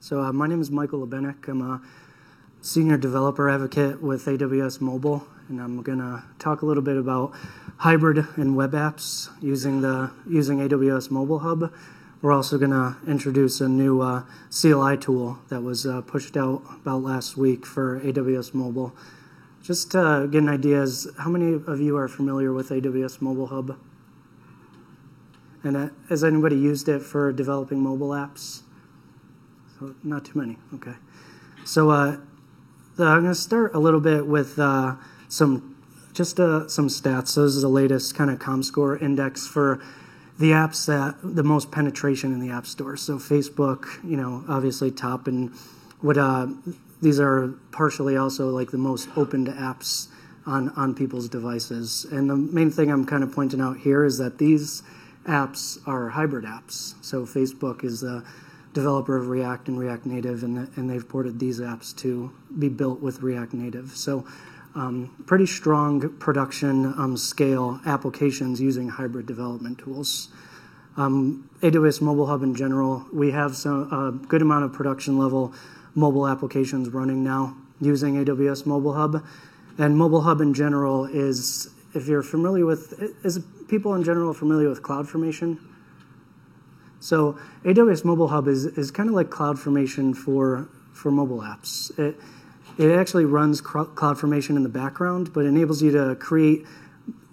So uh, my name is Michael Labieniec. I'm a senior developer advocate with AWS Mobile, and I'm going to talk a little bit about hybrid and web apps using the using AWS Mobile Hub. We're also going to introduce a new uh, CLI tool that was uh, pushed out about last week for AWS Mobile. Just to get an idea, is how many of you are familiar with AWS Mobile Hub? And uh, has anybody used it for developing mobile apps? So not too many. Okay. So uh, I'm going to start a little bit with uh, some just uh, some stats. So this is the latest kind of ComScore index for the apps that the most penetration in the App Store. So Facebook, you know, obviously top, and what uh, these are partially also like the most opened apps on on people's devices. And the main thing I'm kind of pointing out here is that these apps are hybrid apps. So Facebook is the developer of React and React Native, and, and they've ported these apps to be built with React Native. So um, pretty strong production um, scale applications using hybrid development tools. Um, AWS Mobile Hub in general, we have some, a good amount of production level mobile applications running now using AWS Mobile Hub. And Mobile Hub in general is, if you're familiar with, is people in general familiar with CloudFormation? So AWS Mobile Hub is, is kind of like CloudFormation for, for mobile apps. It, it actually runs CloudFormation in the background, but enables you to create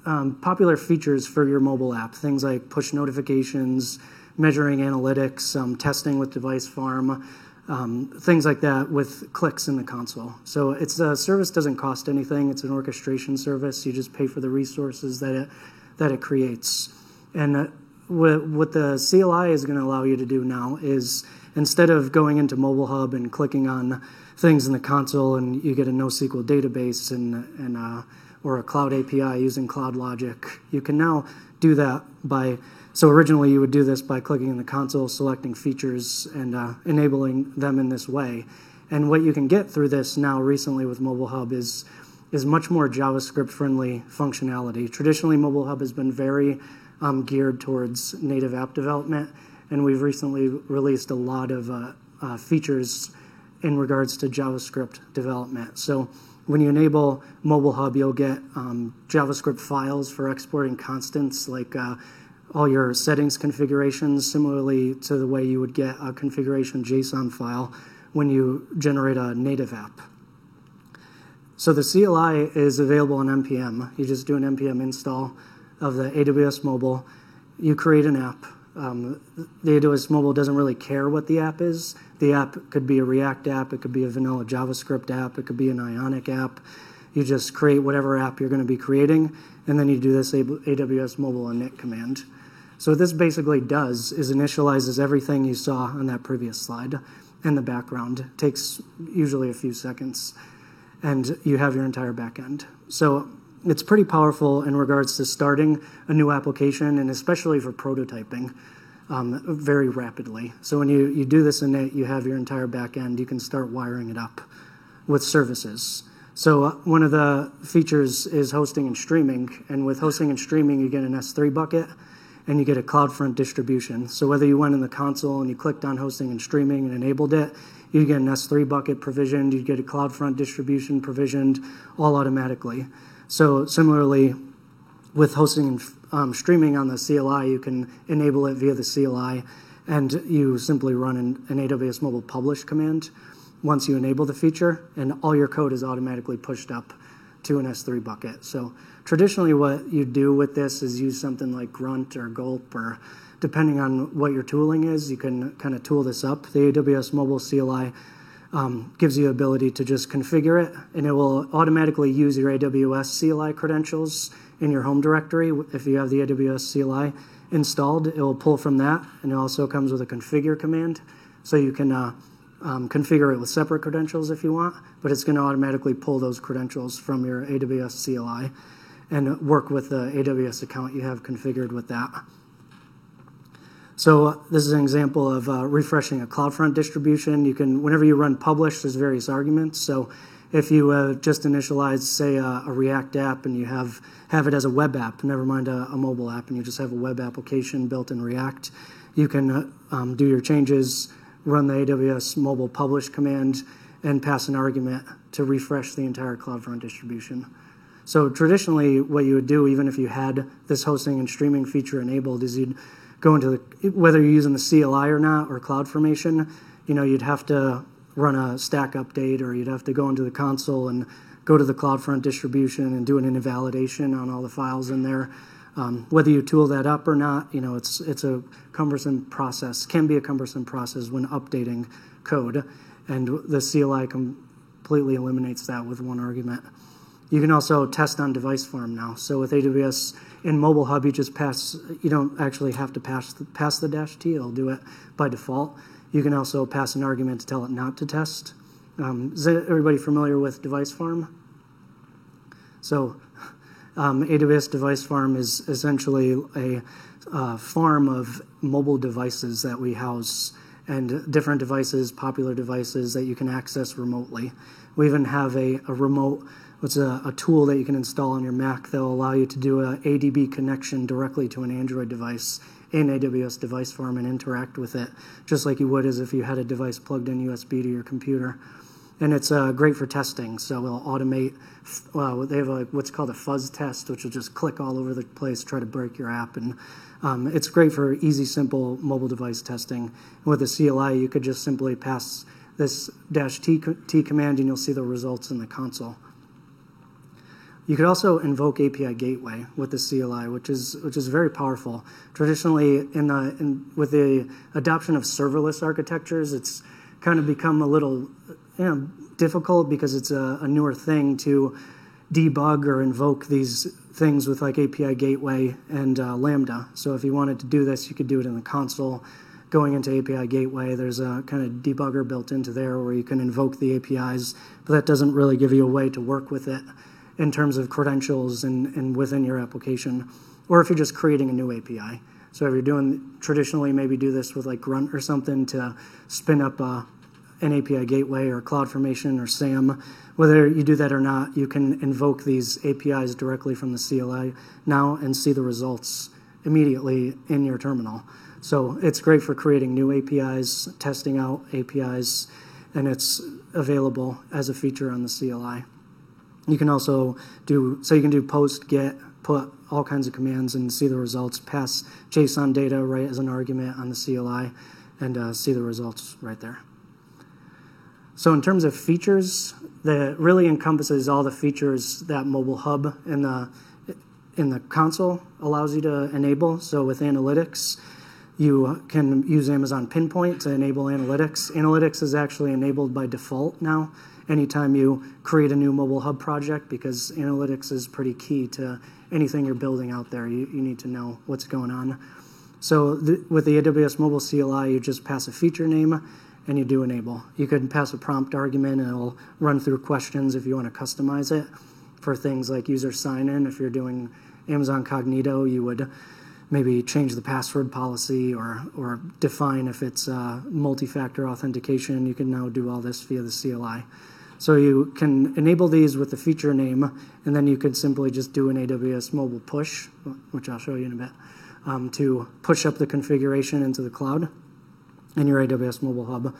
um, popular features for your mobile app, things like push notifications, measuring analytics, um, testing with Device Farm, um, things like that with clicks in the console. So it's a service doesn't cost anything. It's an orchestration service. You just pay for the resources that it that it creates. And uh, what, what the CLI is going to allow you to do now is instead of going into Mobile Hub and clicking on things in the console and you get a NoSQL database and, and uh, or a cloud API using Cloud Logic, you can now do that by so originally you would do this by clicking in the console, selecting features, and uh, enabling them in this way. And what you can get through this now recently with Mobile Hub is is much more JavaScript friendly functionality. Traditionally, Mobile Hub has been very um, geared towards native app development, and we've recently released a lot of uh, uh, features in regards to JavaScript development. So when you enable Mobile Hub, you'll get um, JavaScript files for exporting constants like uh, all your settings configurations, similarly to the way you would get a configuration JSON file when you generate a native app. So the CLI is available on NPM. You just do an NPM install of the AWS Mobile. You create an app. Um, the AWS Mobile doesn't really care what the app is. The app could be a React app, it could be a vanilla JavaScript app, it could be an Ionic app. You just create whatever app you're going to be creating, and then you do this AWS Mobile init command. So what this basically does is initializes everything you saw on that previous slide in the background. It takes usually a few seconds and you have your entire backend. So it's pretty powerful in regards to starting a new application and especially for prototyping um, very rapidly. So when you, you do this init, you have your entire backend, you can start wiring it up with services. So uh, one of the features is hosting and streaming, and with hosting and streaming, you get an S3 bucket and you get a CloudFront distribution. So whether you went in the console and you clicked on hosting and streaming and enabled it, you get an S3 bucket provisioned, you get a CloudFront distribution provisioned, all automatically. So similarly, with hosting and um, streaming on the CLI, you can enable it via the CLI, and you simply run an, an AWS Mobile Publish command once you enable the feature, and all your code is automatically pushed up to an S3 bucket. So traditionally, what you do with this is use something like Grunt or Gulp or depending on what your tooling is, you can kind of tool this up. The AWS Mobile CLI um, gives you ability to just configure it, and it will automatically use your AWS CLI credentials in your home directory. If you have the AWS CLI installed, it will pull from that, and it also comes with a configure command, so you can uh, um, configure it with separate credentials if you want, but it's going to automatically pull those credentials from your AWS CLI and work with the AWS account you have configured with that. So this is an example of uh, refreshing a CloudFront distribution. You can, whenever you run publish, there's various arguments. So if you uh, just initialize, say, a, a, React app and you have, have it as a web app, never mind a, a, mobile app, and you just have a web application built in React, you can uh, um, do your changes, run the AWS mobile publish command and pass an argument to refresh the entire CloudFront distribution. So traditionally, what you would do, even if you had this hosting and streaming feature enabled, is you'd go into the, whether you're using the CLI or not, or CloudFormation, you know, you'd have to run a stack update, or you'd have to go into the console and go to the CloudFront distribution and do an invalidation on all the files in there. Um, whether you tool that up or not, you know, it's it's a cumbersome process. Can be a cumbersome process when updating code, and the CLI completely eliminates that with one argument. You can also test on device farm now. So with AWS in Mobile Hub, you just pass. You don't actually have to pass the, pass the dash T. It'll do it by default. You can also pass an argument to tell it not to test. Um, is everybody familiar with device farm? So um, AWS Device Farm is essentially a uh, farm of mobile devices that we house and different devices, popular devices that you can access remotely. We even have a, a remote, what's a, a, tool that you can install on your Mac that will allow you to do a ADB connection directly to an Android device in AWS Device Farm and interact with it, just like you would as if you had a device plugged in USB to your computer and it's uh, great for testing. So we'll automate. Well, they have a, what's called a fuzz test, which will just click all over the place, try to break your app, and um, it's great for easy, simple mobile device testing. And with the CLI, you could just simply pass this dash T, T command, and you'll see the results in the console. You could also invoke API Gateway with the CLI, which is which is very powerful. Traditionally, in the in, with the adoption of serverless architectures, it's kind of become a little you know, difficult because it's a, a newer thing to debug or invoke these things with like API Gateway and uh, Lambda. So if you wanted to do this, you could do it in the console. Going into API Gateway, there's a kind of debugger built into there where you can invoke the APIs, but that doesn't really give you a way to work with it in terms of credentials and, and within your application. Or if you're just creating a new API. So if you're doing traditionally, maybe do this with like Grunt or something to spin up uh, a an API gateway or CloudFormation or SAM. Whether you do that or not, you can invoke these APIs directly from the CLI now and see the results immediately in your terminal. So it's great for creating new APIs, testing out APIs, and it's available as a feature on the CLI. You can also do, so you can do post, get, put, all kinds of commands and see the results, pass JSON data right as an argument on the CLI, and uh, see the results right there. So in terms of features, that really encompasses all the features that Mobile Hub in the in the console allows you to enable. So with analytics, you can use Amazon Pinpoint to enable analytics. Analytics is actually enabled by default now anytime you create a new mobile hub project because analytics is pretty key to anything you're building out there. You, you need to know what's going on. So with the AWS Mobile CLI, you just pass a feature name and you do enable. You could pass a prompt argument and it'll run through questions if you want to customize it for things like user sign in. If you're doing Amazon Cognito, you would maybe change the password policy or, or define if it's uh, multi factor authentication. You can now do all this via the CLI. So you can enable these with the feature name, and then you could simply just do an AWS mobile push, which I'll show you in a bit, um, to push up the configuration into the cloud in your AWS Mobile Hub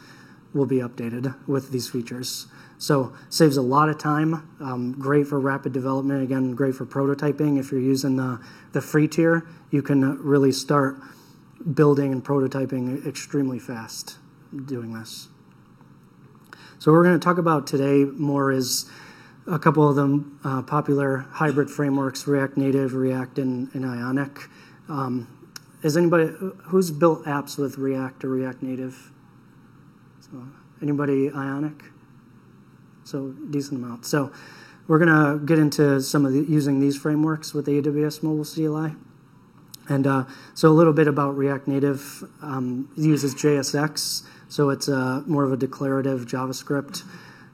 will be updated with these features. So saves a lot of time. Um, great for rapid development. Again, great for prototyping. If you're using the the free tier, you can really start building and prototyping extremely fast doing this. So what we're going to talk about today more is a couple of the uh, popular hybrid frameworks: React Native, React, and, and Ionic. Um, is anybody who's built apps with React or React Native? So anybody Ionic? So decent amount. So we're gonna get into some of the, using these frameworks with AWS Mobile CLI. And uh, so a little bit about React Native um, uses JSX, so it's uh, more of a declarative JavaScript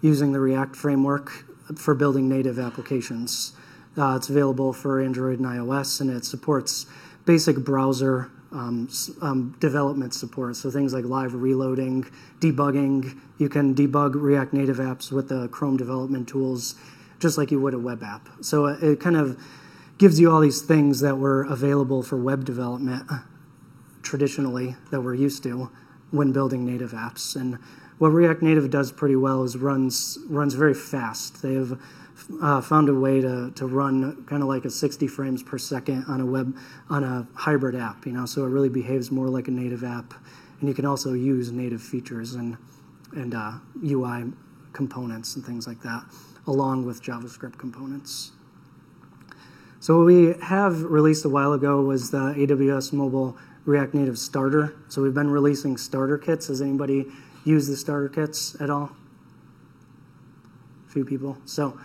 using the React framework for building native applications. Uh, it's available for Android and iOS, and it supports basic browser Um, um, development support. So things like live reloading, debugging. You can debug React Native apps with the Chrome development tools, just like you would a web app. So uh, it kind of gives you all these things that were available for web development traditionally that we're used to, when building native apps. And what React Native does pretty well is runs runs very fast. They have uh, found a way to, to run kind of like a 60 frames per second on a web on a hybrid app, you know, so it really behaves more like a native app, and you can also use native features and and uh, UI components and things like that, along with JavaScript components. So what we have released a while ago was the AWS Mobile React Native Starter. So we've been releasing starter kits. Has anybody used the starter kits at all? A few people. So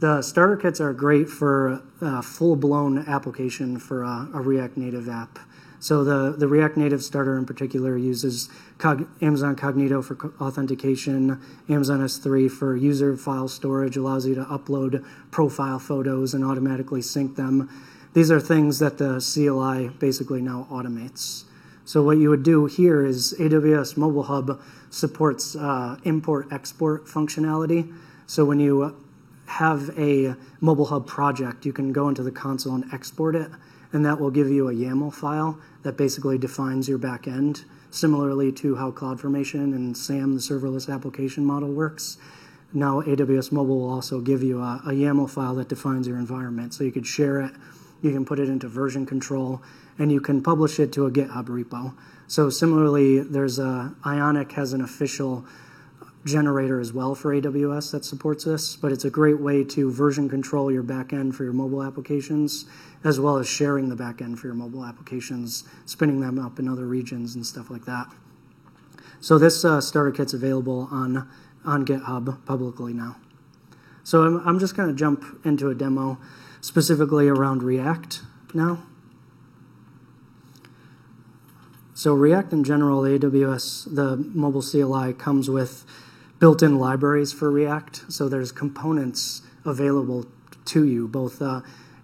the starter kits are great for a full-blown application for a, React Native app. So the, the React Native starter in particular uses Cog, Amazon Cognito for authentication, Amazon S3 for user file storage, allows you to upload profile photos and automatically sync them. These are things that the CLI basically now automates. So what you would do here is AWS Mobile Hub supports uh, import-export functionality. So when you have a Mobile Hub project, you can go into the console and export it, and that will give you a YAML file that basically defines your backend, similarly to how CloudFormation and SAM, the serverless application model, works. Now, AWS Mobile will also give you a, a YAML file that defines your environment, so you could share it, you can put it into version control, and you can publish it to a GitHub repo. So similarly, there's a Ionic has an official generator as well for AWS that supports this, but it's a great way to version control your backend for your mobile applications, as well as sharing the backend for your mobile applications, spinning them up in other regions and stuff like that. So this uh, starter kit's available on, on GitHub publicly now. So I'm, I'm just going to jump into a demo specifically around React now. So React in general, AWS, the mobile CLI comes with built-in libraries for React. So there's components available to you, both uh,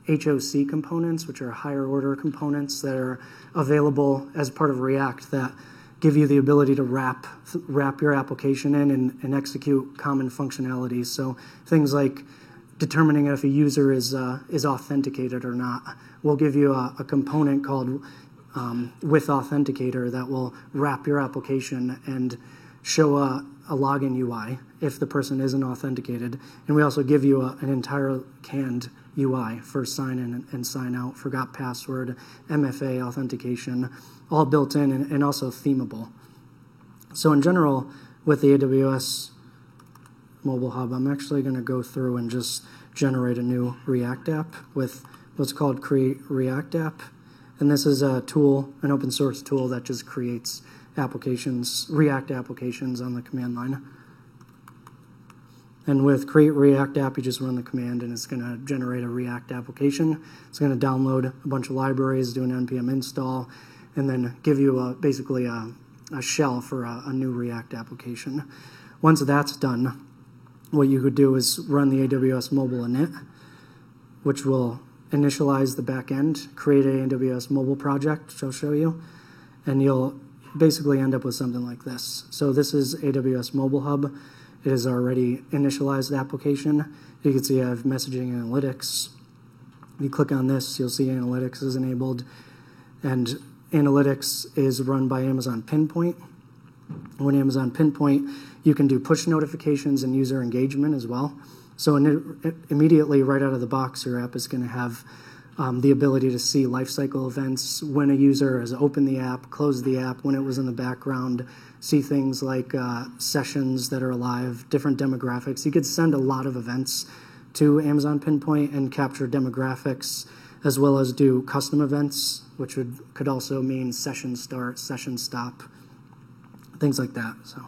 HOC components, which are higher order components that are available as part of React that give you the ability to wrap wrap your application in and, and execute common functionalities. So things like determining if a user is uh, is authenticated or not. We'll give you a, a component called um, with authenticator that will wrap your application and show a, a login UI if the person isn't authenticated. And we also give you a, an entire canned UI for sign in and sign out, forgot password, MFA authentication, all built in and, and also themable. So in general, with the AWS Mobile Hub, I'm actually going to go through and just generate a new React app with what's called Create React App. And this is a tool, an open source tool that just creates applications, React applications on the command line. And with create React app, you just run the command and it's going to generate a React application. It's going to download a bunch of libraries, do an npm install, and then give you a, basically a, a shell for a, a new React application. Once that's done, what you could do is run the AWS mobile init, which will initialize the backend, create an AWS mobile project, which I'll show you, and you'll basically end up with something like this. So this is AWS Mobile Hub. It is already initialized application. You can see I have messaging analytics. If you click on this, you'll see analytics is enabled. And analytics is run by Amazon Pinpoint. When Amazon Pinpoint, you can do push notifications and user engagement as well. So immediately, right out of the box, your app is going to have um, the ability to see lifecycle events when a user has opened the app, closed the app, when it was in the background, see things like uh, sessions that are alive, different demographics. You could send a lot of events to Amazon Pinpoint and capture demographics, as well as do custom events, which would could also mean session start, session stop, things like that. So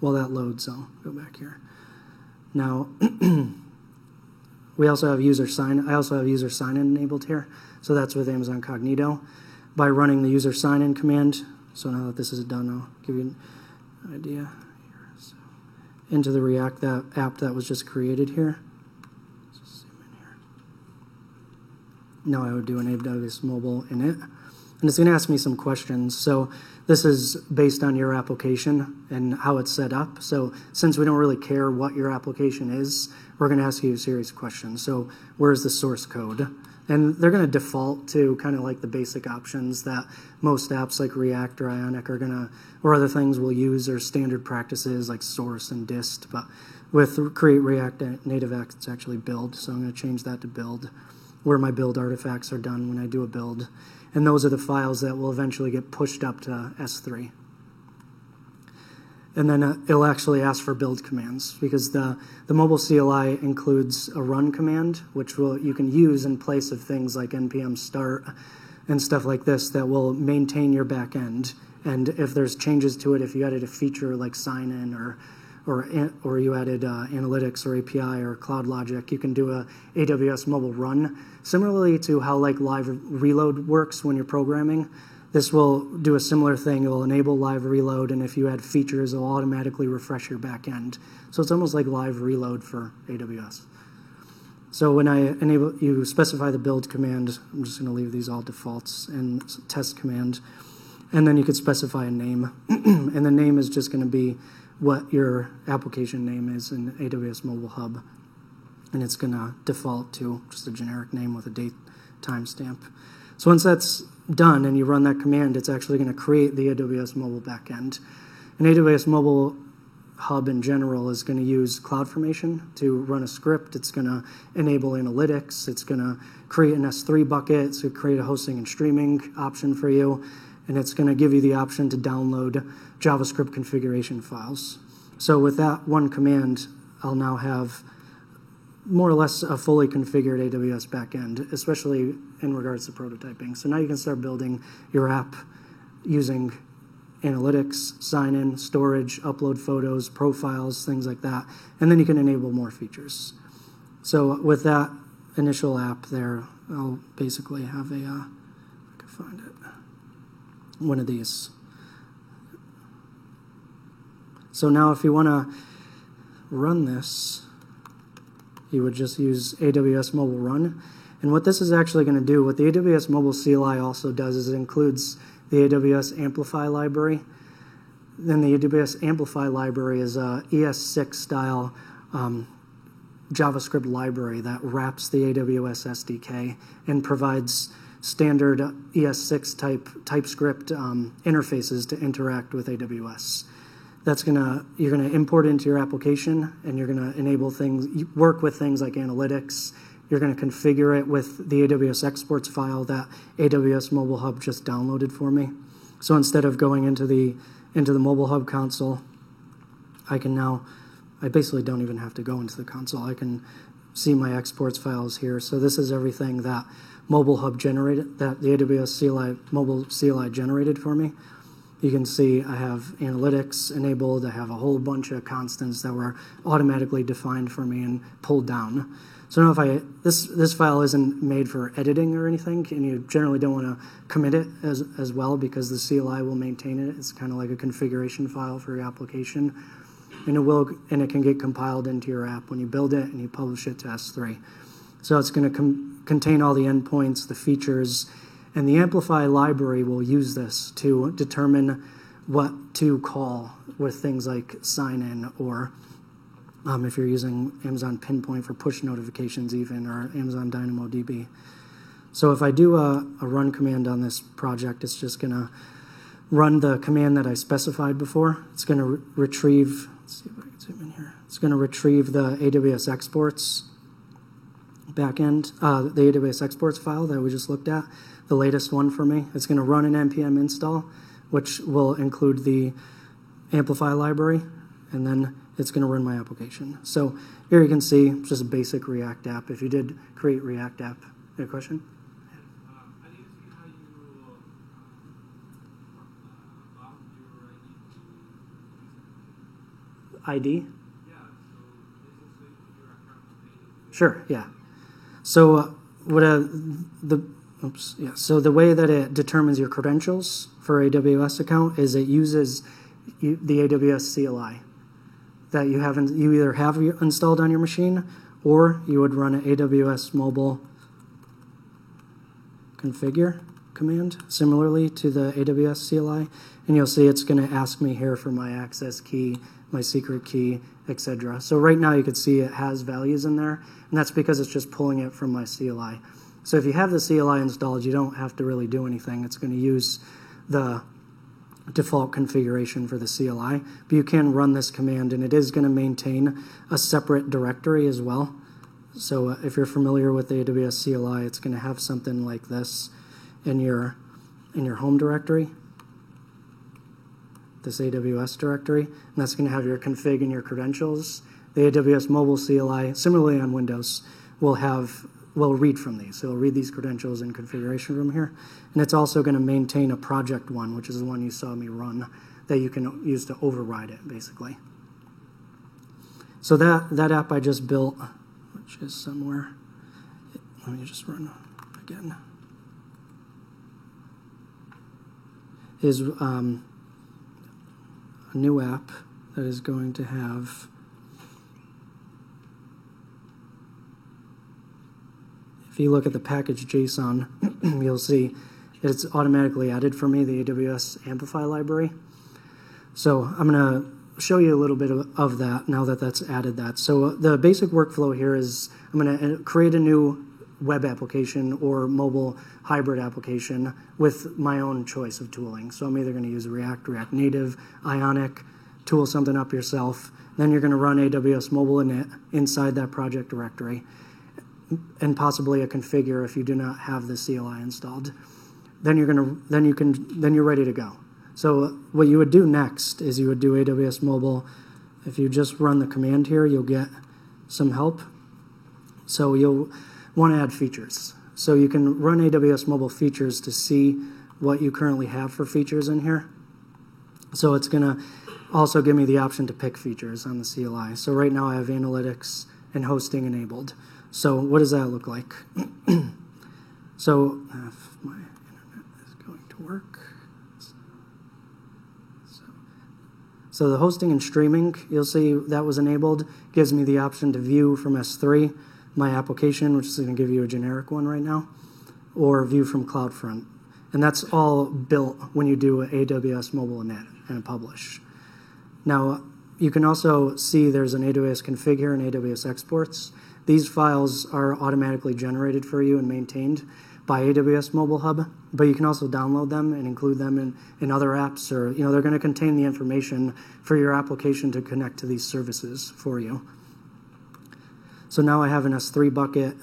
while that loads, I'll go back here. Now. We also have user sign. I also have user sign in enabled here. So that's with Amazon Cognito. By running the user sign in command, so now that this is done, I'll give you an idea into the React that app that was just created here. Now I would do an AWS mobile init. And it's going to ask me some questions. So this is based on your application and how it's set up. So since we don't really care what your application is, we're going to ask you a series of questions. So where's the source code? And they're going to default to kind of like the basic options that most apps like React or Ionic are going to, or other things will use or standard practices like source and dist. But with Create React Native X, it's actually build. So I'm going to change that to build, where my build artifacts are done when I do a build. And those are the files that will eventually get pushed up to S3 and then uh, it'll actually ask for build commands because the, the mobile CLI includes a run command, which will, you can use in place of things like npm start and stuff like this that will maintain your backend. And if there's changes to it, if you added a feature like sign in or or, or you added uh, analytics or API or Cloud Logic, you can do a AWS mobile run. Similarly to how like live reload works when you're programming, this will do a similar thing. It will enable live reload, and if you add features, it will automatically refresh your backend. So it's almost like live reload for AWS. So when I enable, you specify the build command. I'm just going to leave these all defaults and test command, and then you could specify a name, and the name is just going to be what your application name is in AWS Mobile Hub, and it's going to default to just a generic name with a date timestamp. So once that's done and you run that command, it's actually going to create the AWS mobile backend. An AWS mobile hub in general is going to use CloudFormation to run a script. It's going to enable analytics. It's going to create an S3 bucket, so create a hosting and streaming option for you. And it's going to give you the option to download JavaScript configuration files. So with that one command, I'll now have more or less a fully configured AWS backend, especially in regards to prototyping. So now you can start building your app using analytics, sign in, storage, upload photos, profiles, things like that. And then you can enable more features. So with that initial app there, I'll basically have a, uh, I can find it, one of these. So now if you want to run this, you would just use AWS Mobile Run. And what this is actually going to do, what the AWS Mobile CLI also does is it includes the AWS Amplify library. Then the AWS Amplify library is a ES6 style um, JavaScript library that wraps the AWS SDK and provides standard ES6 type TypeScript um, interfaces to interact with AWS that's gonna you're gonna import into your application and you're gonna enable things work with things like analytics you're going to configure it with the AWS exports file that AWS Mobile Hub just downloaded for me. So instead of going into the into the Mobile Hub console, I can now I basically don't even have to go into the console. I can see my exports files here. So this is everything that Mobile Hub generated that the AWS CLI mobile CLI generated for me. You can see I have analytics enabled. I have a whole bunch of constants that were automatically defined for me and pulled down. So now if I, this, this file isn't made for editing or anything, and you generally don't want to commit it as, as well because the CLI will maintain it. It's kind of like a configuration file for your application. And it will, and it can get compiled into your app when you build it and you publish it to S3. So it's going to contain all the endpoints, the features, and the Amplify library will use this to determine what to call with things like sign in or um, if you're using Amazon Pinpoint for push notifications, even or Amazon DynamoDB. So if I do a, a run command on this project, it's just going to run the command that I specified before. It's going to re retrieve, let's see if I can zoom in here. It's going to retrieve the AWS exports backend, uh, the AWS exports file that we just looked at the latest one for me. It's going to run an npm install, which will include the Amplify library, and then it's going to run my application. So here you can see just a basic React app. If you did create React app, any question? ID? Sure, yeah. So uh, what uh, the Oops, yeah. So the way that it determines your credentials for AWS account is it uses the AWS CLI that you haven't you either have installed on your machine or you would run an AWS mobile configure command similarly to the AWS CLI and you'll see it's going to ask me here for my access key, my secret key, etc. So right now you can see it has values in there and that's because it's just pulling it from my CLI. So if you have the CLI installed, you don't have to really do anything. It's going to use the default configuration for the CLI, but you can run this command, and it is going to maintain a separate directory as well. So uh, if you're familiar with the AWS CLI, it's going to have something like this in your in your home directory, this AWS directory, and that's going to have your config and your credentials. The AWS mobile CLI, similarly on Windows, will have will read from these. So it'll read these credentials and configuration from here. And it's also going to maintain a project one, which is the one you saw me run, that you can use to override it, basically. So that, that app I just built, which is somewhere, let me just run again, is um, a new app that is going to have If you look at the package JSON, you'll see it's automatically added for me, the AWS Amplify library. So I'm going to show you a little bit of, of, that now that that's added that. So uh, the basic workflow here is I'm going to uh, create a new web application or mobile hybrid application with my own choice of tooling. So I'm either going to use React, React Native, Ionic, tool something up yourself. Then you're going to run AWS Mobile Init inside that project directory and possibly a configure if you do not have the CLI installed. Then you're gonna then you can then you're ready to go. So what you would do next is you would do AWS Mobile. If you just run the command here, you'll get some help. So you'll want to add features. So you can run AWS Mobile features to see what you currently have for features in here. So it's going to also give me the option to pick features on the CLI. So right now I have analytics and hosting enabled. So what does that look like? so uh, if my internet is going to work. So, so the hosting and streaming, you'll see that was enabled, gives me the option to view from S3 my application, which is going to give you a generic one right now, or view from CloudFront. And that's all built when you do an AWS Mobile Init and publish. Now, you can also see there's an AWS config here and AWS exports. These files are automatically generated for you and maintained by AWS Mobile Hub, but you can also download them and include them in, in other apps, or you know they're going to contain the information for your application to connect to these services for you. So now I have an S3 bucket,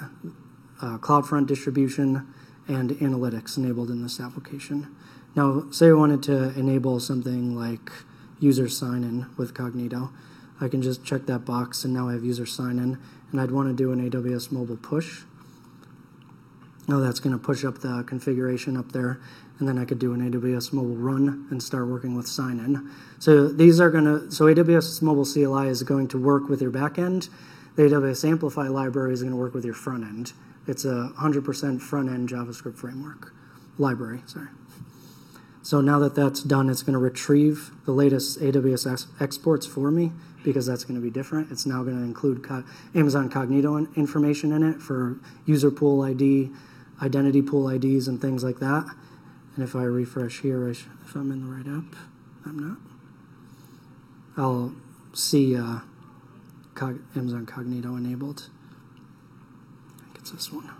uh, CloudFront distribution, and analytics enabled in this application. Now, say I wanted to enable something like user sign-in with Cognito. I can just check that box, and now I have user sign-in, and I'd want to do an AWS mobile push. Now that's going to push up the configuration up there, and then I could do an AWS mobile run and start working with sign-in. So these are going to, so AWS mobile CLI is going to work with your backend. The AWS Amplify library is going to work with your front end. It's a 100% front-end JavaScript framework library. Sorry. So now that that's done, it's going to retrieve the latest AWS ex exports for me because that's going to be different. It's now going to include Co Amazon Cognito information in it for user pool ID, identity pool IDs, and things like that. And if I refresh here, I if I'm in the right app, I'm not. I'll see uh, Cog Amazon Cognito enabled. I think it's this one.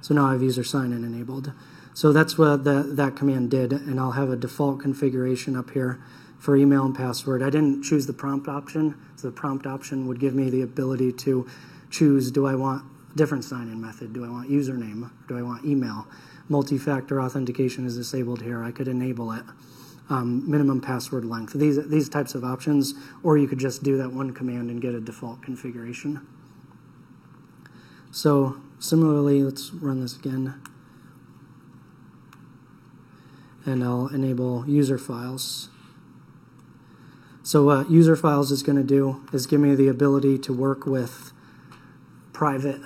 So now I have user sign-in enabled. So that's what the, that command did, and I'll have a default configuration up here for email and password. I didn't choose the prompt option, so the prompt option would give me the ability to choose, do I want different sign-in method? Do I want username? Do I want email? Multi-factor authentication is disabled here. I could enable it. Um, minimum password length, these, these types of options, or you could just do that one command and get a default configuration. So similarly, let's run this again and I'll enable user files. So what user files is going to do is give me the ability to work with private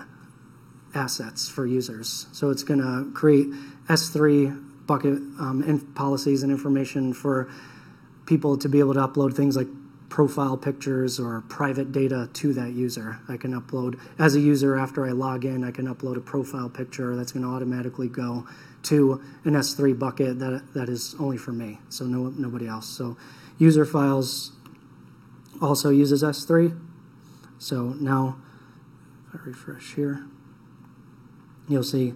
assets for users. So it's going to create S3 bucket um, policies and information for people to be able to upload things like profile pictures or private data to that user. I can upload, as a user, after I log in, I can upload a profile picture that's going to automatically go to an S3 bucket that, that is only for me, so no, nobody else. So user files also uses S3. So now, if I refresh here, you'll see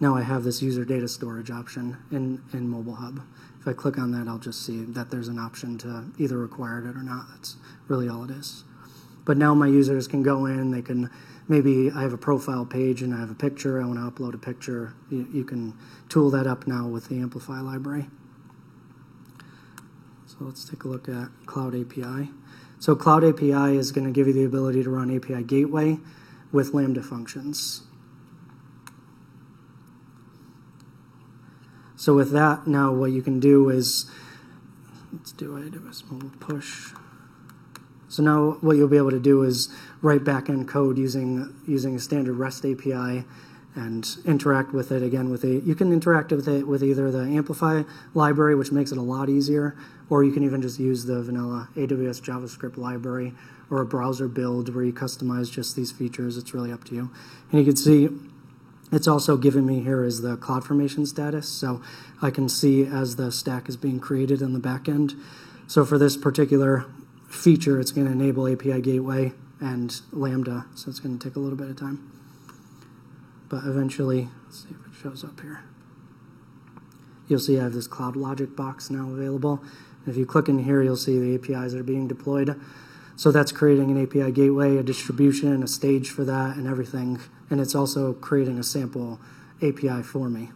now I have this user data storage option in, in Mobile Hub. If I click on that, I'll just see that there's an option to either require it or not. That's really all it is. But now my users can go in, they can, maybe I have a profile page and I have a picture, I want to upload a picture. You, you can tool that up now with the Amplify library. So let's take a look at Cloud API. So Cloud API is going to give you the ability to run API Gateway with Lambda functions. So with that, now what you can do is, let's do AWS Mobile Push. So now what you'll be able to do is write backend code using using a standard REST API and interact with it again with a you can interact with it with either the Amplify library, which makes it a lot easier, or you can even just use the vanilla AWS JavaScript library or a browser build where you customize just these features. It's really up to you. And you can see it's also given me here is the CloudFormation status, so I can see as the stack is being created in the back end. So for this particular feature, it's going to enable API Gateway and Lambda, so it's going to take a little bit of time. But eventually, let's see if it shows up here. You'll see I have this Cloud Logic box now available. If you click in here, you'll see the APIs that are being deployed. So that's creating an API gateway, a distribution, a stage for that, and everything. And it's also creating a sample API for me.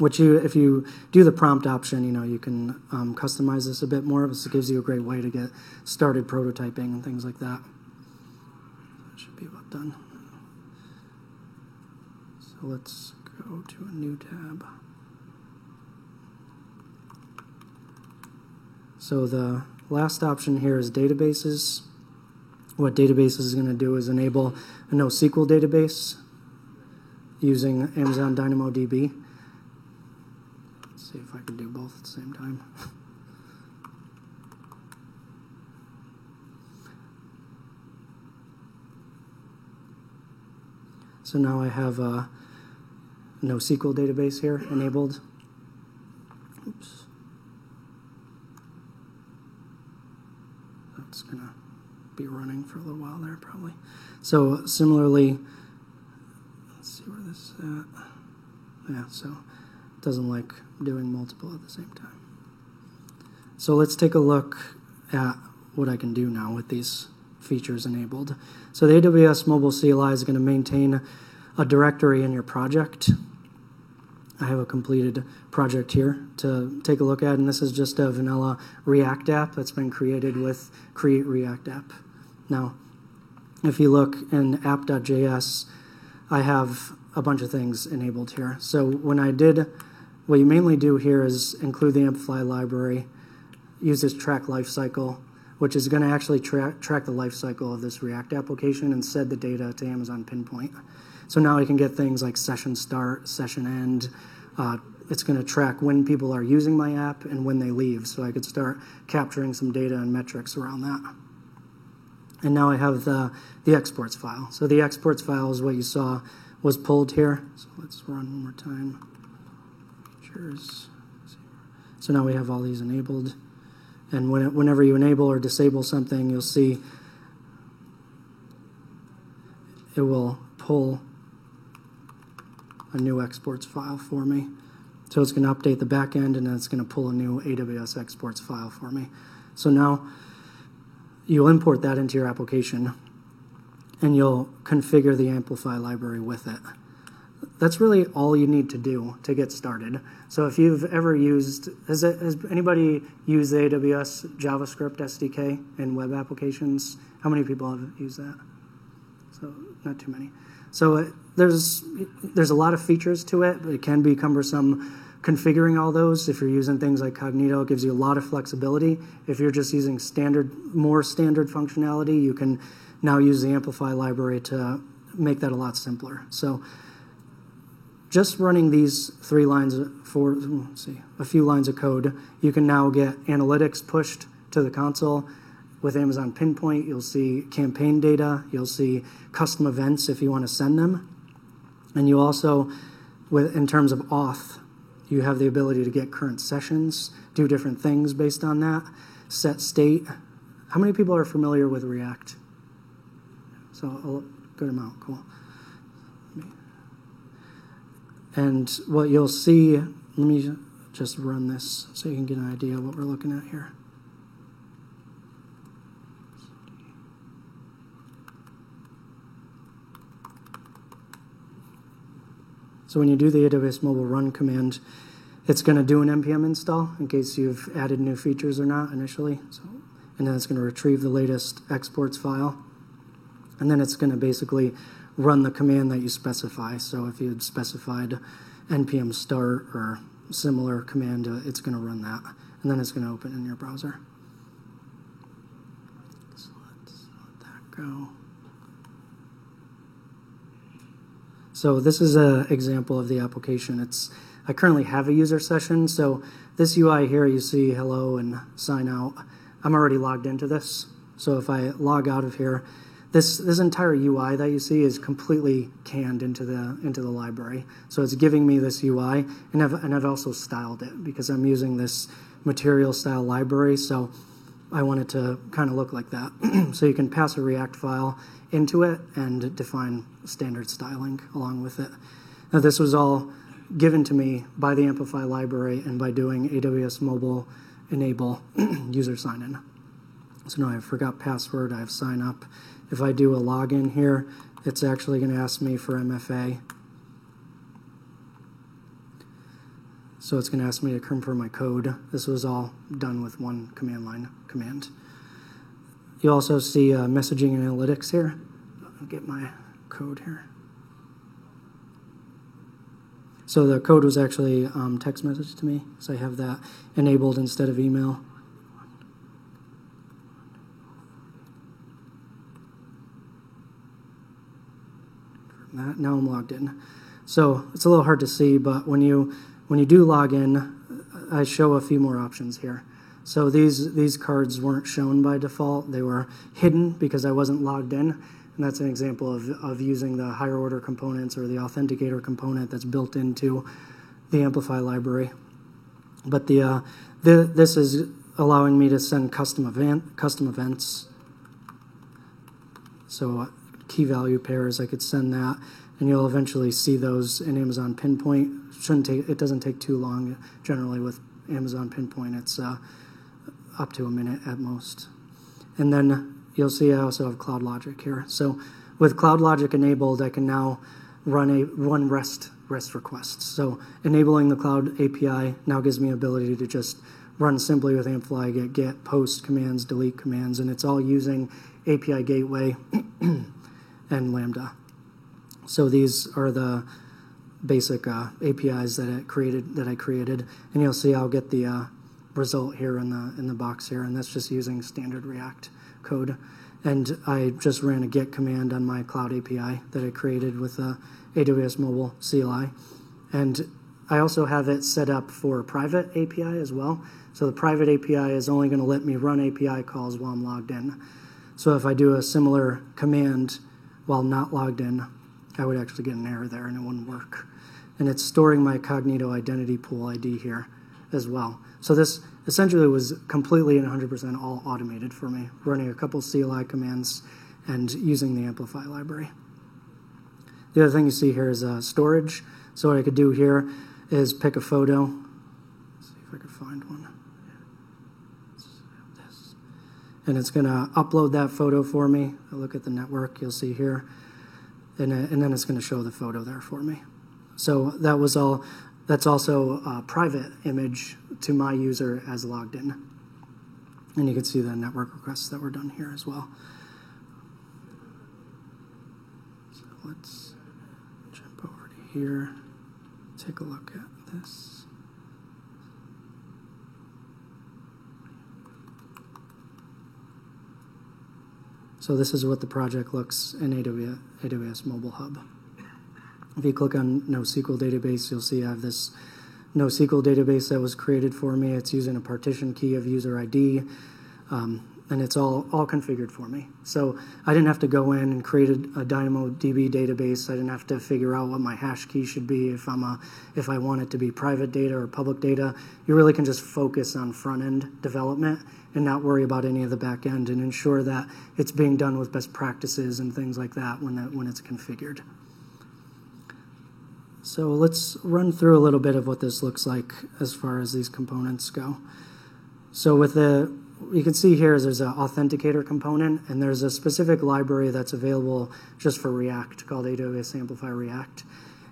Which you, if you do the prompt option, you know, you can um, customize this a bit more. This gives you a great way to get started prototyping and things like that. That should be about done. So let's go to a new tab. So the Last option here is databases. What databases is going to do is enable a NoSQL database using Amazon DynamoDB. See if I can do both at the same time. so now I have a NoSQL database here enabled. Oops. It's going to be running for a little while there, probably. So similarly, let's see where this is at. Yeah, so doesn't like doing multiple at the same time. So let's take a look at what I can do now with these features enabled. So the AWS Mobile CLI is going to maintain a directory in your project I have a completed project here to take a look at, and this is just a vanilla React app that's been created with Create React App. Now, if you look in app.js, I have a bunch of things enabled here. So when I did, what you mainly do here is include the Amplify library, use this track lifecycle, which is going to actually tra track the lifecycle of this React application and send the data to Amazon Pinpoint. So now I can get things like session start, session end. Uh, it's going to track when people are using my app and when they leave. So I could start capturing some data and metrics around that. And now I have the, the exports file. So the exports file is what you saw was pulled here. So let's run one more time. So now we have all these enabled. And when it, whenever you enable or disable something, you'll see it will pull a new exports file for me. So it's going to update the backend and then it's going to pull a new AWS exports file for me. So now you'll import that into your application and you'll configure the Amplify library with it. That's really all you need to do to get started. So if you've ever used, has, it, has anybody used AWS JavaScript SDK in web applications? How many people have used that? So not too many. So it, there's there's a lot of features to it, but it can be cumbersome configuring all those. If you're using things like Cognito, it gives you a lot of flexibility. If you're just using standard, more standard functionality, you can now use the Amplify library to make that a lot simpler. So just running these three lines for, let's see, a few lines of code, you can now get analytics pushed to the console with Amazon Pinpoint, you'll see campaign data, you'll see custom events if you want to send them. And you also, with, in terms of auth, you have the ability to get current sessions, do different things based on that, set state. How many people are familiar with React? So a good amount, cool. And what you'll see, let me just run this so you can get an idea of what we're looking at here. So when you do the AWS mobile run command, it's going to do an npm install in case you've added new features or not initially. So, and then it's going to retrieve the latest exports file. And then it's going to basically run the command that you specify. So if you had specified npm start or similar command, uh, it's going to run that. And then it's going to open in your browser. So let's let that go. So this is an example of the application. It's I currently have a user session, so this UI here you see hello and sign out. I'm already logged into this. So if I log out of here, this this entire UI that you see is completely canned into the into the library. So it's giving me this UI, and I've and I've also styled it because I'm using this material style library. So I want it to kind of look like that. so you can pass a React file into it and define standard styling along with it. Now, this was all given to me by the Amplify library and by doing AWS Mobile Enable user sign in. So now I forgot password, I have sign up. If I do a login here, it's actually going to ask me for MFA. So it's going to ask me to confirm my code. This was all done with one command line command. You also see uh, messaging analytics here. I'll get my code here. So the code was actually um, text message to me, so I have that enabled instead of email. That, now I'm logged in. So it's a little hard to see, but when you when you do log in, I show a few more options here. So these these cards weren't shown by default; they were hidden because I wasn't logged in. And that's an example of, of using the higher order components or the authenticator component that's built into the Amplify library. But the, uh, the this is allowing me to send custom event custom events. So key value pairs, I could send that, and you'll eventually see those in Amazon Pinpoint. Shouldn't take it doesn't take too long. Generally with Amazon Pinpoint, it's uh, up to a minute at most. And then you'll see I also have Cloud Logic here. So with Cloud Logic enabled, I can now run a run REST REST requests. So enabling the Cloud API now gives me ability to just run simply with Amplify, get get, post commands, delete commands, and it's all using API Gateway and Lambda. So these are the basic uh, APIs that I created that I created, and you'll see I'll get the uh, result here in the in the box here, and that's just using standard React code. And I just ran a get command on my cloud API that I created with the AWS Mobile CLI. And I also have it set up for private API as well. So the private API is only going to let me run API calls while I'm logged in. So if I do a similar command while not logged in, I would actually get an error there and it wouldn't work. And it's storing my Cognito identity pool ID here as well. So this essentially was completely and 100% all automated for me, running a couple CLI commands and using the Amplify library. The other thing you see here is uh, storage. So what I could do here is pick a photo. Let's see if I could find one. And it's going to upload that photo for me. I look at the network, you'll see here. And, uh, and then it's going to show the photo there for me. So that was all that's also a private image to my user as logged in. And you can see the network requests that were done here as well. So let's jump over to here, take a look at this. So this is what the project looks in AWS, Mobile Hub. If you click on NoSQL database, you'll see I have this NoSQL database that was created for me. It's using a partition key of user ID, um, and it's all, all configured for me. So I didn't have to go in and create a, a DynamoDB database. I didn't have to figure out what my hash key should be if I'm a, if I want it to be private data or public data. You really can just focus on front end development and not worry about any of the back end and ensure that it's being done with best practices and things like that when, that, when it's configured. So let's run through a little bit of what this looks like as far as these components go. So with the, you can see here there's an authenticator component, and there's a specific library that's available just for React called AWS Amplify React.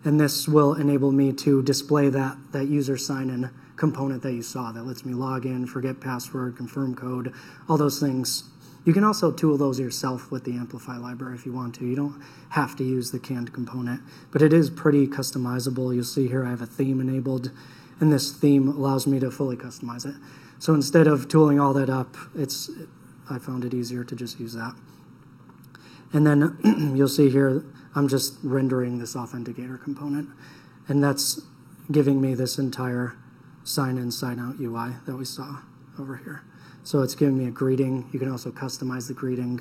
And this will enable me to display that, that user sign-in component that you saw that lets me log in, forget password, confirm code, all those things. You can also tool those yourself with the Amplify library if you want to. You don't have to use the canned component, but it is pretty customizable. You'll see here I have a theme enabled, and this theme allows me to fully customize it. So instead of tooling all that up, it's I found it easier to just use that. And then you'll see here I'm just rendering this authenticator component, and that's giving me this entire sign in, sign out UI that we saw over here. So it's giving me a greeting. You can also customize the greeting.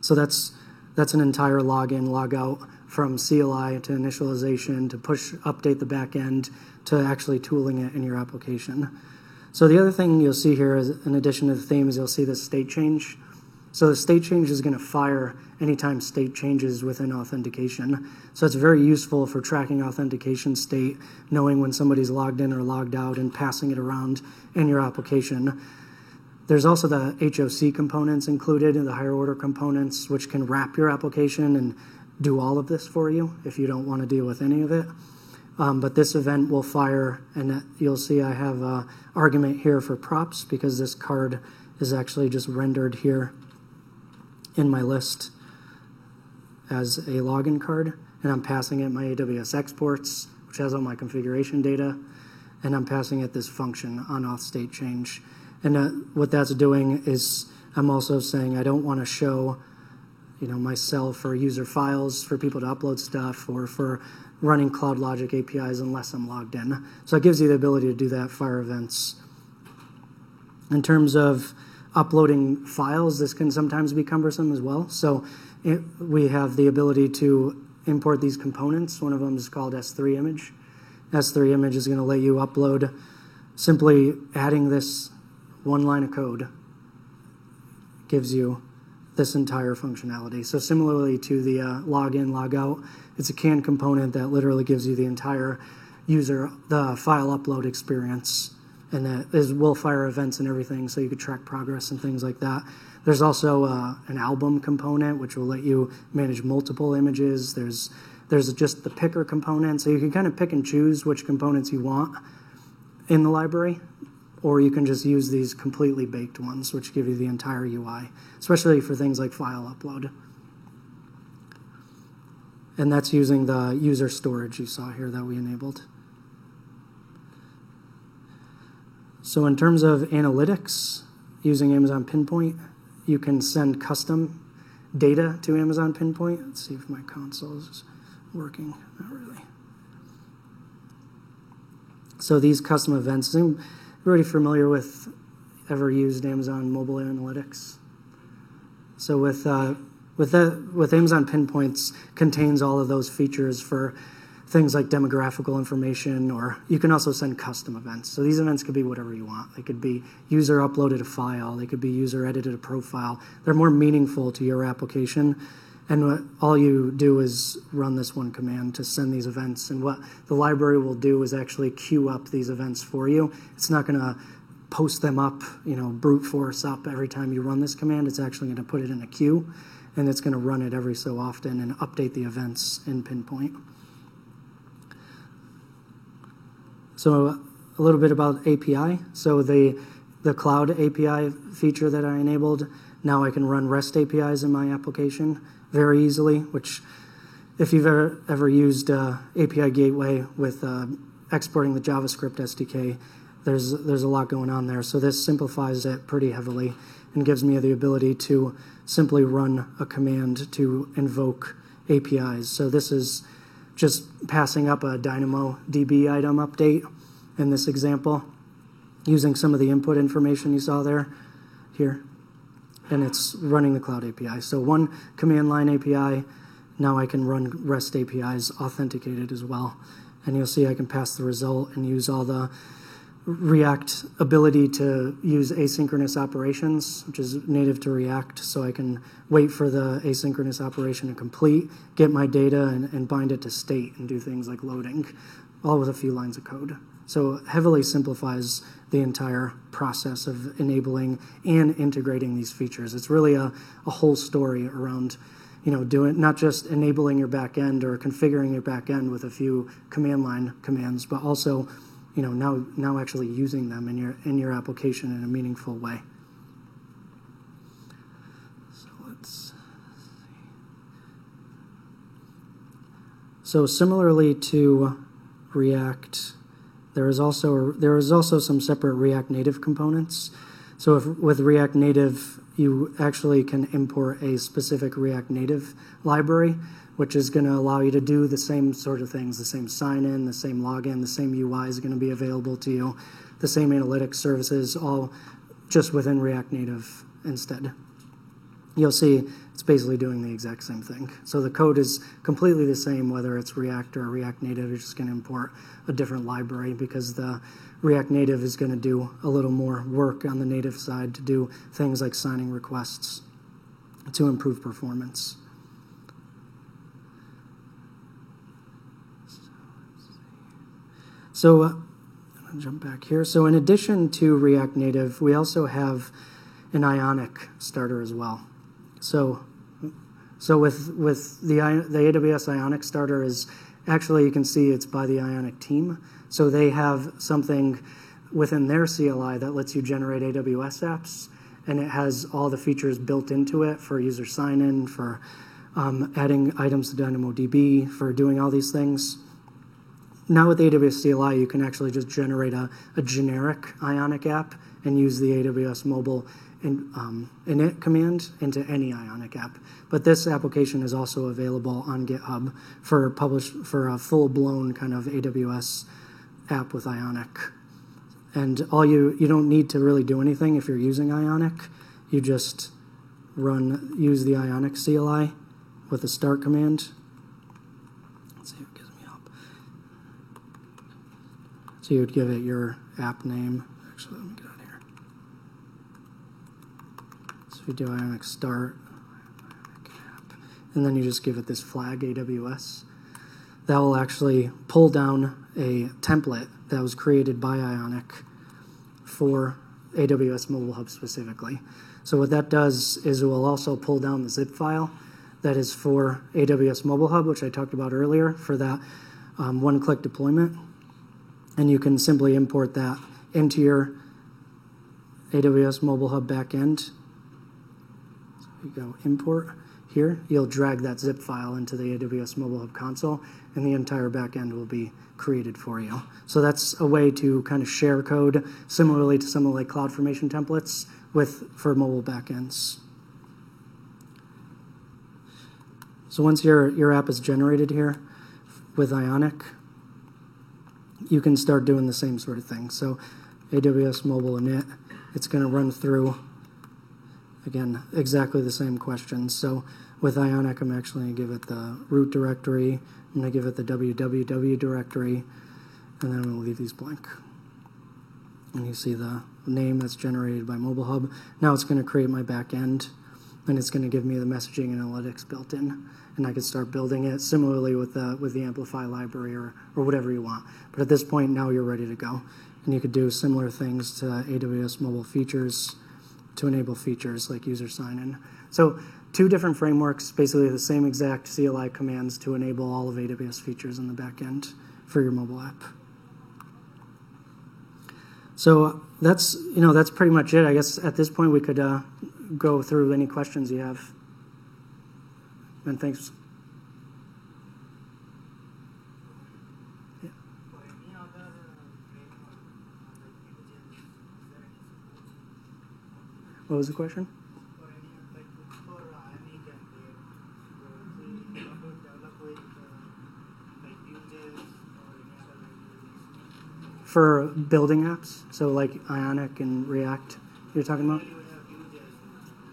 So that's that's an entire login, logout from CLI to initialization to push update the backend to actually tooling it in your application. So the other thing you'll see here is in addition to the themes, you'll see the state change. So the state change is going to fire anytime state changes within authentication. So it's very useful for tracking authentication state, knowing when somebody's logged in or logged out, and passing it around in your application. There's also the HOC components included in the higher order components, which can wrap your application and do all of this for you if you don't want to deal with any of it. Um, but this event will fire, and you'll see I have an argument here for props because this card is actually just rendered here in my list as a login card, and I'm passing it my AWS exports, which has all my configuration data, and I'm passing it this function on auth state change. And uh, what that's doing is I'm also saying I don't want to show, you know, myself or user files for people to upload stuff or for running Cloud Logic APIs unless I'm logged in. So it gives you the ability to do that fire events. In terms of uploading files, this can sometimes be cumbersome as well. So it, we have the ability to import these components. One of them is called S3 image. S3 image is going to let you upload simply adding this one line of code gives you this entire functionality. So similarly to the uh, login, logout, it's a canned component that literally gives you the entire user, the file upload experience and that is will fire events and everything, so you could track progress and things like that. There's also uh, an album component, which will let you manage multiple images. There's there's just the picker component, so you can kind of pick and choose which components you want in the library, or you can just use these completely baked ones, which give you the entire UI, especially for things like file upload. And that's using the user storage you saw here that we enabled. So in terms of analytics, using Amazon Pinpoint, you can send custom data to Amazon Pinpoint. Let's see if my console is working. Not really. So these custom events, I'm already familiar with, ever used Amazon Mobile Analytics. So with uh, with with Amazon Pinpoints contains all of those features for things like demographical information, or you can also send custom events. So these events could be whatever you want. They could be user uploaded a file, they could be user edited a profile. They're more meaningful to your application. And all you do is run this one command to send these events. And what the library will do is actually queue up these events for you. It's not going to post them up, you know, brute force up every time you run this command. It's actually going to put it in a queue, and it's going to run it every so often and update the events in Pinpoint. So a little bit about API. So the the cloud API feature that I enabled, now I can run REST APIs in my application very easily, which if you've ever, ever used uh, API Gateway with uh, exporting the JavaScript SDK, there's, there's a lot going on there. So this simplifies it pretty heavily and gives me the ability to simply run a command to invoke APIs. So this is just passing up a DynamoDB item update in this example using some of the input information you saw there here. And it's running the cloud API. So one command line API, now I can run REST APIs authenticated as well. And you'll see I can pass the result and use all the React ability to use asynchronous operations, which is native to React, so I can wait for the asynchronous operation to complete, get my data, and, and bind it to state and do things like loading, all with a few lines of code. So heavily simplifies the entire process of enabling and integrating these features. It's really a, a whole story around you know, doing not just enabling your back end or configuring your back end with a few command line commands, but also you know, now, now actually using them in your, in your application in a meaningful way. So let's So similarly to React, there is also there is also some separate React Native components. So if, with React Native, you actually can import a specific React Native library which is going to allow you to do the same sort of things, the same sign-in, the same login, the same UI is going to be available to you, the same analytics services, all just within React Native instead. You'll see it's basically doing the exact same thing. So the code is completely the same, whether it's React or React Native. You're just going to import a different library because the React Native is going to do a little more work on the native side to do things like signing requests to improve performance. So uh, I'll jump back here. So in addition to React Native, we also have an Ionic starter as well. So, so with with the the AWS Ionic starter is actually you can see it's by the Ionic team. So they have something within their CLI that lets you generate AWS apps, and it has all the features built into it for user sign-in, for um, adding items to DynamoDB, for doing all these things. Now with AWS CLI, you can actually just generate a, a generic Ionic app and use the AWS mobile in, um, init command into any Ionic app. But this application is also available on GitHub for publish for a full-blown kind of AWS app with Ionic. And all you you don't need to really do anything if you're using Ionic. You just run use the Ionic CLI with the start command So you would give it your app name. Actually, let me get out here. So do Ionic start, and then you just give it this flag AWS. That will actually pull down a template that was created by Ionic for AWS Mobile Hub specifically. So what that does is it will also pull down the zip file that is for AWS Mobile Hub, which I talked about earlier, for that um, one-click deployment and you can simply import that into your AWS Mobile Hub backend. You go import here, you'll drag that zip file into the AWS Mobile Hub console, and the entire backend will be created for you. So that's a way to kind of share code similarly to some of like CloudFormation templates with for mobile backends. So once your, your app is generated here with Ionic, you can start doing the same sort of thing. So AWS mobile init, it's going to run through, again, exactly the same questions. So with Ionic, I'm actually going to give it the root directory, I'm going to give it the www directory, and then I'm going to leave these blank. And you see the name that's generated by Mobile Hub. Now it's going to create my back end, and it's going to give me the messaging analytics built in and I could start building it similarly with the, with the Amplify library or, or whatever you want. But at this point, now you're ready to go. And you could do similar things to AWS mobile features to enable features like user sign-in. So two different frameworks, basically the same exact CLI commands to enable all of AWS features in the backend for your mobile app. So that's, you know, that's pretty much it. I guess at this point we could uh, go through any questions you have. And thanks. What was the question? For building apps, so like Ionic and React, you're talking about?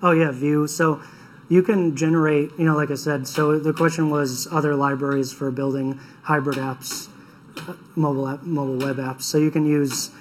Oh yeah, Vue. So you can generate, you know, like I said, so the question was other libraries for building hybrid apps, uh, mobile app, mobile web apps. So you can use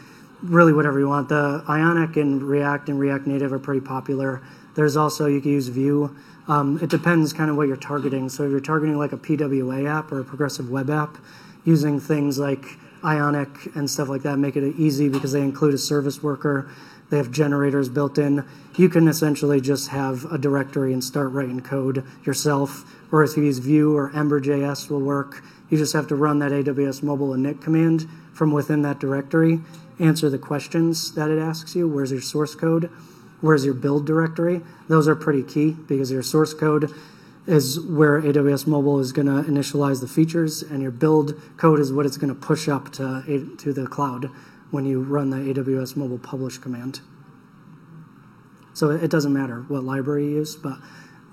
really whatever you want. The Ionic and React and React Native are pretty popular. There's also, you can use Vue. Um, it depends kind of what you're targeting. So if you're targeting like a PWA app or a progressive web app, using things like Ionic and stuff like that make it easy because they include a service worker. They have generators built in. You can essentially just have a directory and start writing code yourself. Or if you use Vue or Ember.js will work. You just have to run that AWS mobile init command from within that directory, answer the questions that it asks you. Where's your source code? Where's your build directory? Those are pretty key because your source code is where AWS Mobile is going to initialize the features, and your build code is what it's going to push up to, to the cloud when you run the AWS Mobile Publish command. So it doesn't matter what library you use, but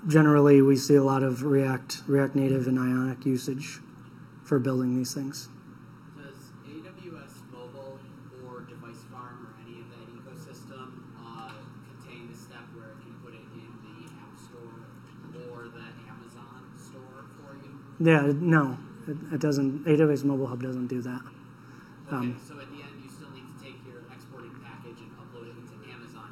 generally we see a lot of React, React Native, and Ionic usage for building these things. Does AWS Mobile or Device Farm or any of that ecosystem uh, contain the step where it can put it in the App Store or the Amazon store for you? Yeah, no, it, it doesn't. AWS Mobile Hub doesn't do that. Okay, Um, so at the end you still need to take your exporting package and upload it into Amazon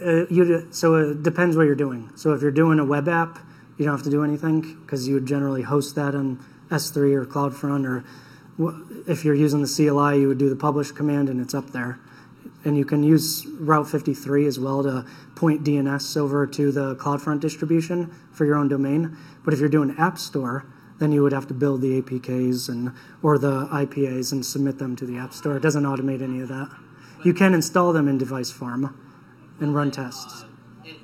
yourself. Uh, you so it depends what you're doing. So if you're doing a web app, you don't have to do anything because you would generally host that on S3 or CloudFront, or if you're using the CLI, you would do the publish command and it's up there. And you can use Route 53 as well to point DNS over to the CloudFront distribution for your own domain. But if you're doing App Store, then you would have to build the APKs and or the IPAs and submit them to the App Store. It doesn't automate any of that. You can install them in Device Farm and run tests. It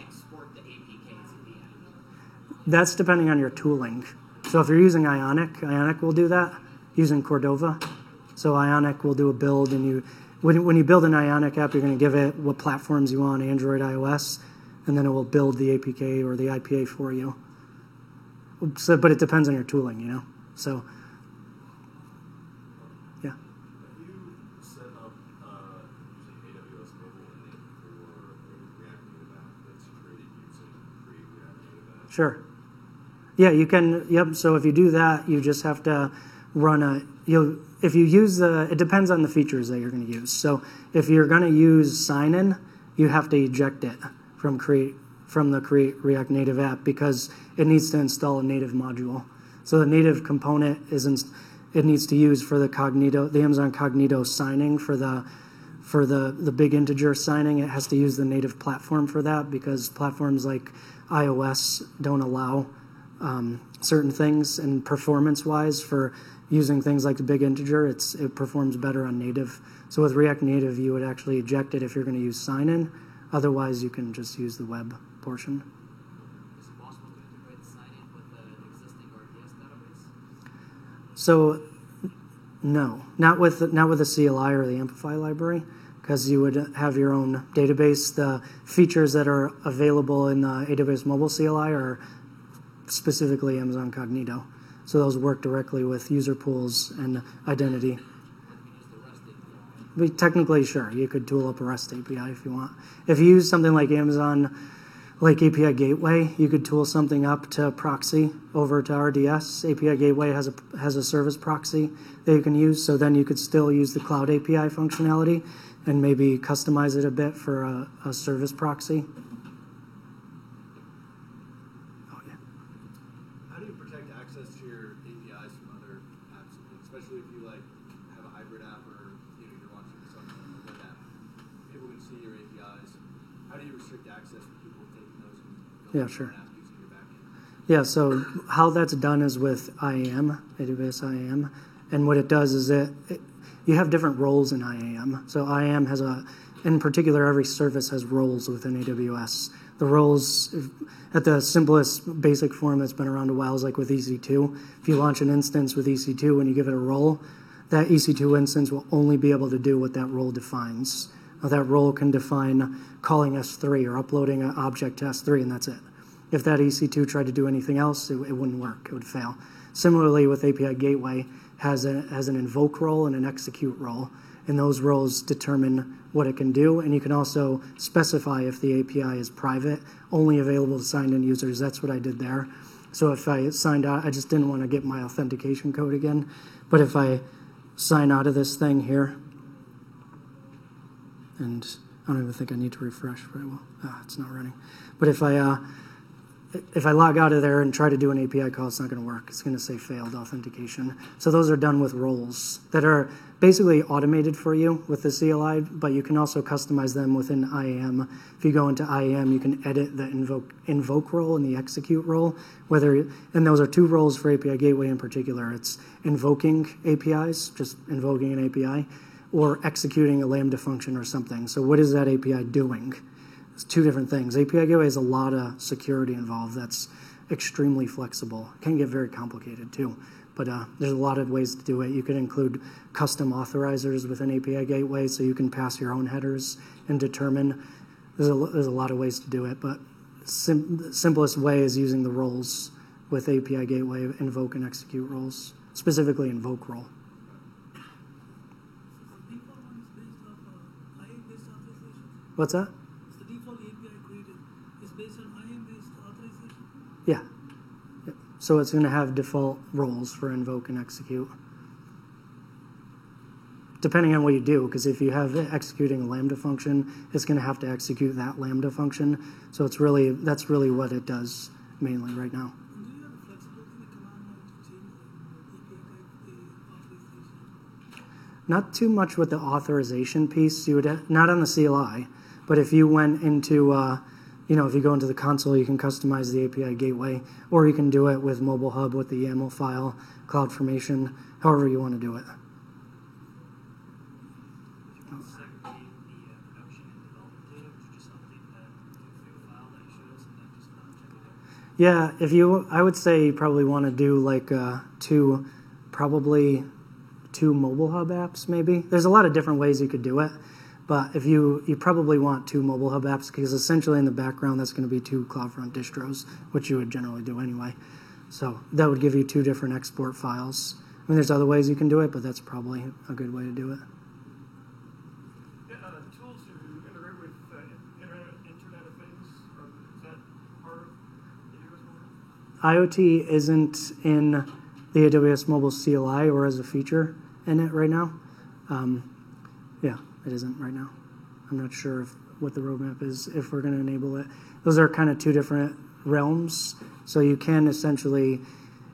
export the APKs at the end. That's depending on your tooling. So if you're using Ionic, Ionic will do that using Cordova. So Ionic will do a build, and you when, when you build an Ionic app, you're going to give it what platforms you want, Android, iOS, and then it will build the APK or the IPA for you. So, but it depends on your tooling, you know. So, yeah. Have you set up uh, using AWS Mobile Init for a React Native app that's created using Create React Native app? Sure. Yeah, you can. Yep. So if you do that, you just have to run a. You if you use the. It depends on the features that you're going to use. So if you're going to use sign in, you have to eject it from create from the create React Native app because it needs to install a native module. So the native component is ins- it needs to use for the Cognito, the Amazon Cognito signing for the for the, the big integer signing, it has to use the native platform for that because platforms like iOS don't allow um, certain things. And performance wise, for using things like the big integer, it's, it performs better on native. So with React Native, you would actually eject it if you're going to use sign in. Otherwise, you can just use the web portion. Is it possible to integrate sign in with an existing RDS database? So, no, not with not with the CLI or the Amplify library, because you would have your own database. The features that are available in uh, the AWS Mobile CLI are specifically Amazon Cognito, so those work directly with user pools and identity. But technically, sure, you could tool up a REST API if you want. If you use something like Amazon, like API Gateway, you could tool something up to proxy over to RDS. API Gateway has a has a service proxy that you can use, so then you could still use the Cloud API functionality and maybe customize it a bit for a, a service proxy. Oh yeah. How do you protect access to your APIs from other apps, especially if you like have a hybrid app or you know you're launching some web app? People can see your APIs. How do you restrict access to people taking those and Yeah, sure. Yeah, so how that's done is with IAM, AWS IAM, and what it does is it, it you have different roles in IAM. So IAM has a, in particular, every service has roles within AWS. The roles, at the simplest basic form that's been around a while, is like with EC2. If you launch an instance with EC2 and you give it a role, that EC2 instance will only be able to do what that role defines. That role can define calling S3 or uploading an object to S3, and that's it. If that EC2 tried to do anything else, it, it wouldn't work. It would fail. Similarly, with API Gateway, has a, has an invoke role and an execute role, and those roles determine what it can do. And you can also specify if the API is private, only available to signed-in users. That's what I did there. So if I signed out, I just didn't want to get my authentication code again. But if I sign out of this thing here, and I don't even think I need to refresh, I will. Ah, it's not running. But if I uh, if I log out of there and try to do an API call, it's not going to work. It's going to say failed authentication. So those are done with roles that are basically automated for you with the CLI, but you can also customize them within IAM. If you go into IAM, you can edit the invoke invoke role and the execute role. Whether and those are two roles for API Gateway in particular. It's invoking APIs, just invoking an API, or executing a Lambda function or something. So what is that API doing? It's two different things. API Gateway has a lot of security involved that's extremely flexible. It can get very complicated too, but uh, there's a lot of ways to do it. You could include custom authorizers within API Gateway, so you can pass your own headers and determine. There's a, there's a lot of ways to do it, but sim- the simplest way is using the roles with API Gateway, invoke and execute roles, specifically invoke role. The default one is based off uh, IAM-based authorization. What's that? The default API created is based on IAM-based authorization. Yeah. So it's going to have default roles for invoke and execute. Depending on what you do, because if you have executing a Lambda function, it's going to have to execute that Lambda function. So it's really that's really what it does mainly right now. And do you have the flexibility in the command line to change the API guide, the authorization? Not too much with the authorization piece. You would not on the CLI, but if you went into, uh, you know, if you go into the console, you can customize the API gateway, or you can do it with Mobile Hub with the YAML file, CloudFormation, however you want to do it. Yeah, if you, I would say you probably want to do like uh, two, probably two mobile hub apps, maybe. There's a lot of different ways you could do it, but if you, you probably want two mobile hub apps because essentially in the background that's going to be two CloudFront distros, which you would generally do anyway. So that would give you two different export files. I mean, there's other ways you can do it, but that's probably a good way to do it. Uh, tools to integrate with uh, Internet, Internet of Things, or is that part of the AWS mobile? IoT isn't in the AWS Mobile CLI or as a feature in it right now. Um, yeah, it isn't right now. I'm not sure if, what the roadmap is if we're going to enable it. Those are kind of two different realms. So you can essentially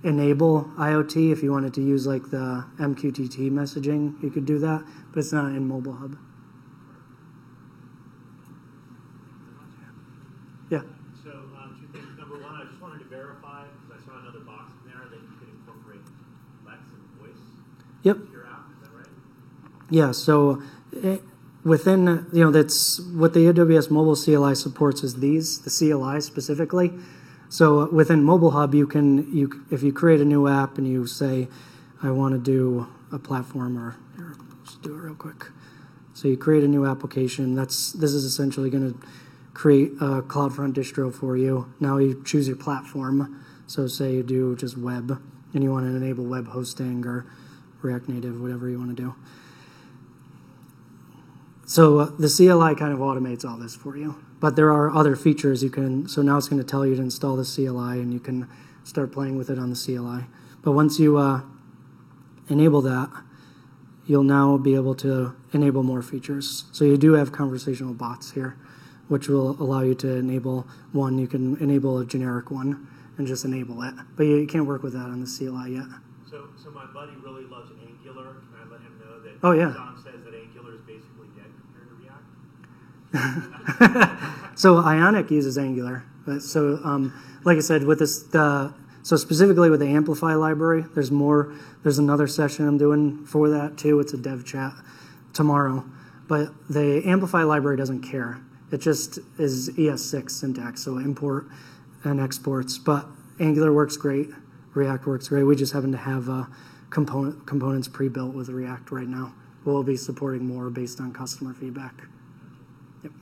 enable IoT if you wanted to use like the MQTT messaging. You could do that, but it's not in Mobile Hub. Yeah. So, um, two things. Number one, I just wanted to verify, because I saw another box in there, that you could incorporate Lex and voice Yep. into your app. Is that right? Yeah, so within, you know, that's what the AWS Mobile CLI supports is these, the CLI specifically. So within Mobile Hub, you can, you if you create a new app and you say, I want to do a platform or, here, let's do it real quick. So you create a new application. That's this is essentially going to create a CloudFront distro for you. Now you choose your platform. So say you do just web and you want to enable web hosting or React Native, whatever you want to do. So uh, the CLI kind of automates all this for you, but there are other features you can. So now it's going to tell you to install the CLI, and you can start playing with it on the CLI. But once you uh, enable that, you'll now be able to enable more features. So you do have conversational bots here, which will allow you to enable one. You can enable a generic one and just enable it, but you can't work with that on the CLI yet. So, so my buddy really loves Angular. Can I let him know that Oh, yeah. John says that Angular is basically dead compared to React? so Ionic uses Angular. So, um, like I said, with this, the, so specifically with the Amplify library, there's more. There's another session I'm doing for that too. It's a dev chat tomorrow. But the Amplify library doesn't care. It just is ES6 syntax, so import and exports. But Angular works great. React works great. We just happen to have uh, component components pre-built with React right now. We'll be supporting more based on customer feedback. Yep.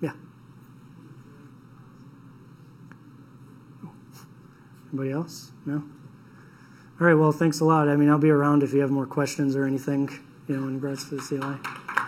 Yeah. Anybody else? No? All right, well, thanks a lot. I mean, I'll be around if you have more questions or anything, you know, in regards to the CLI.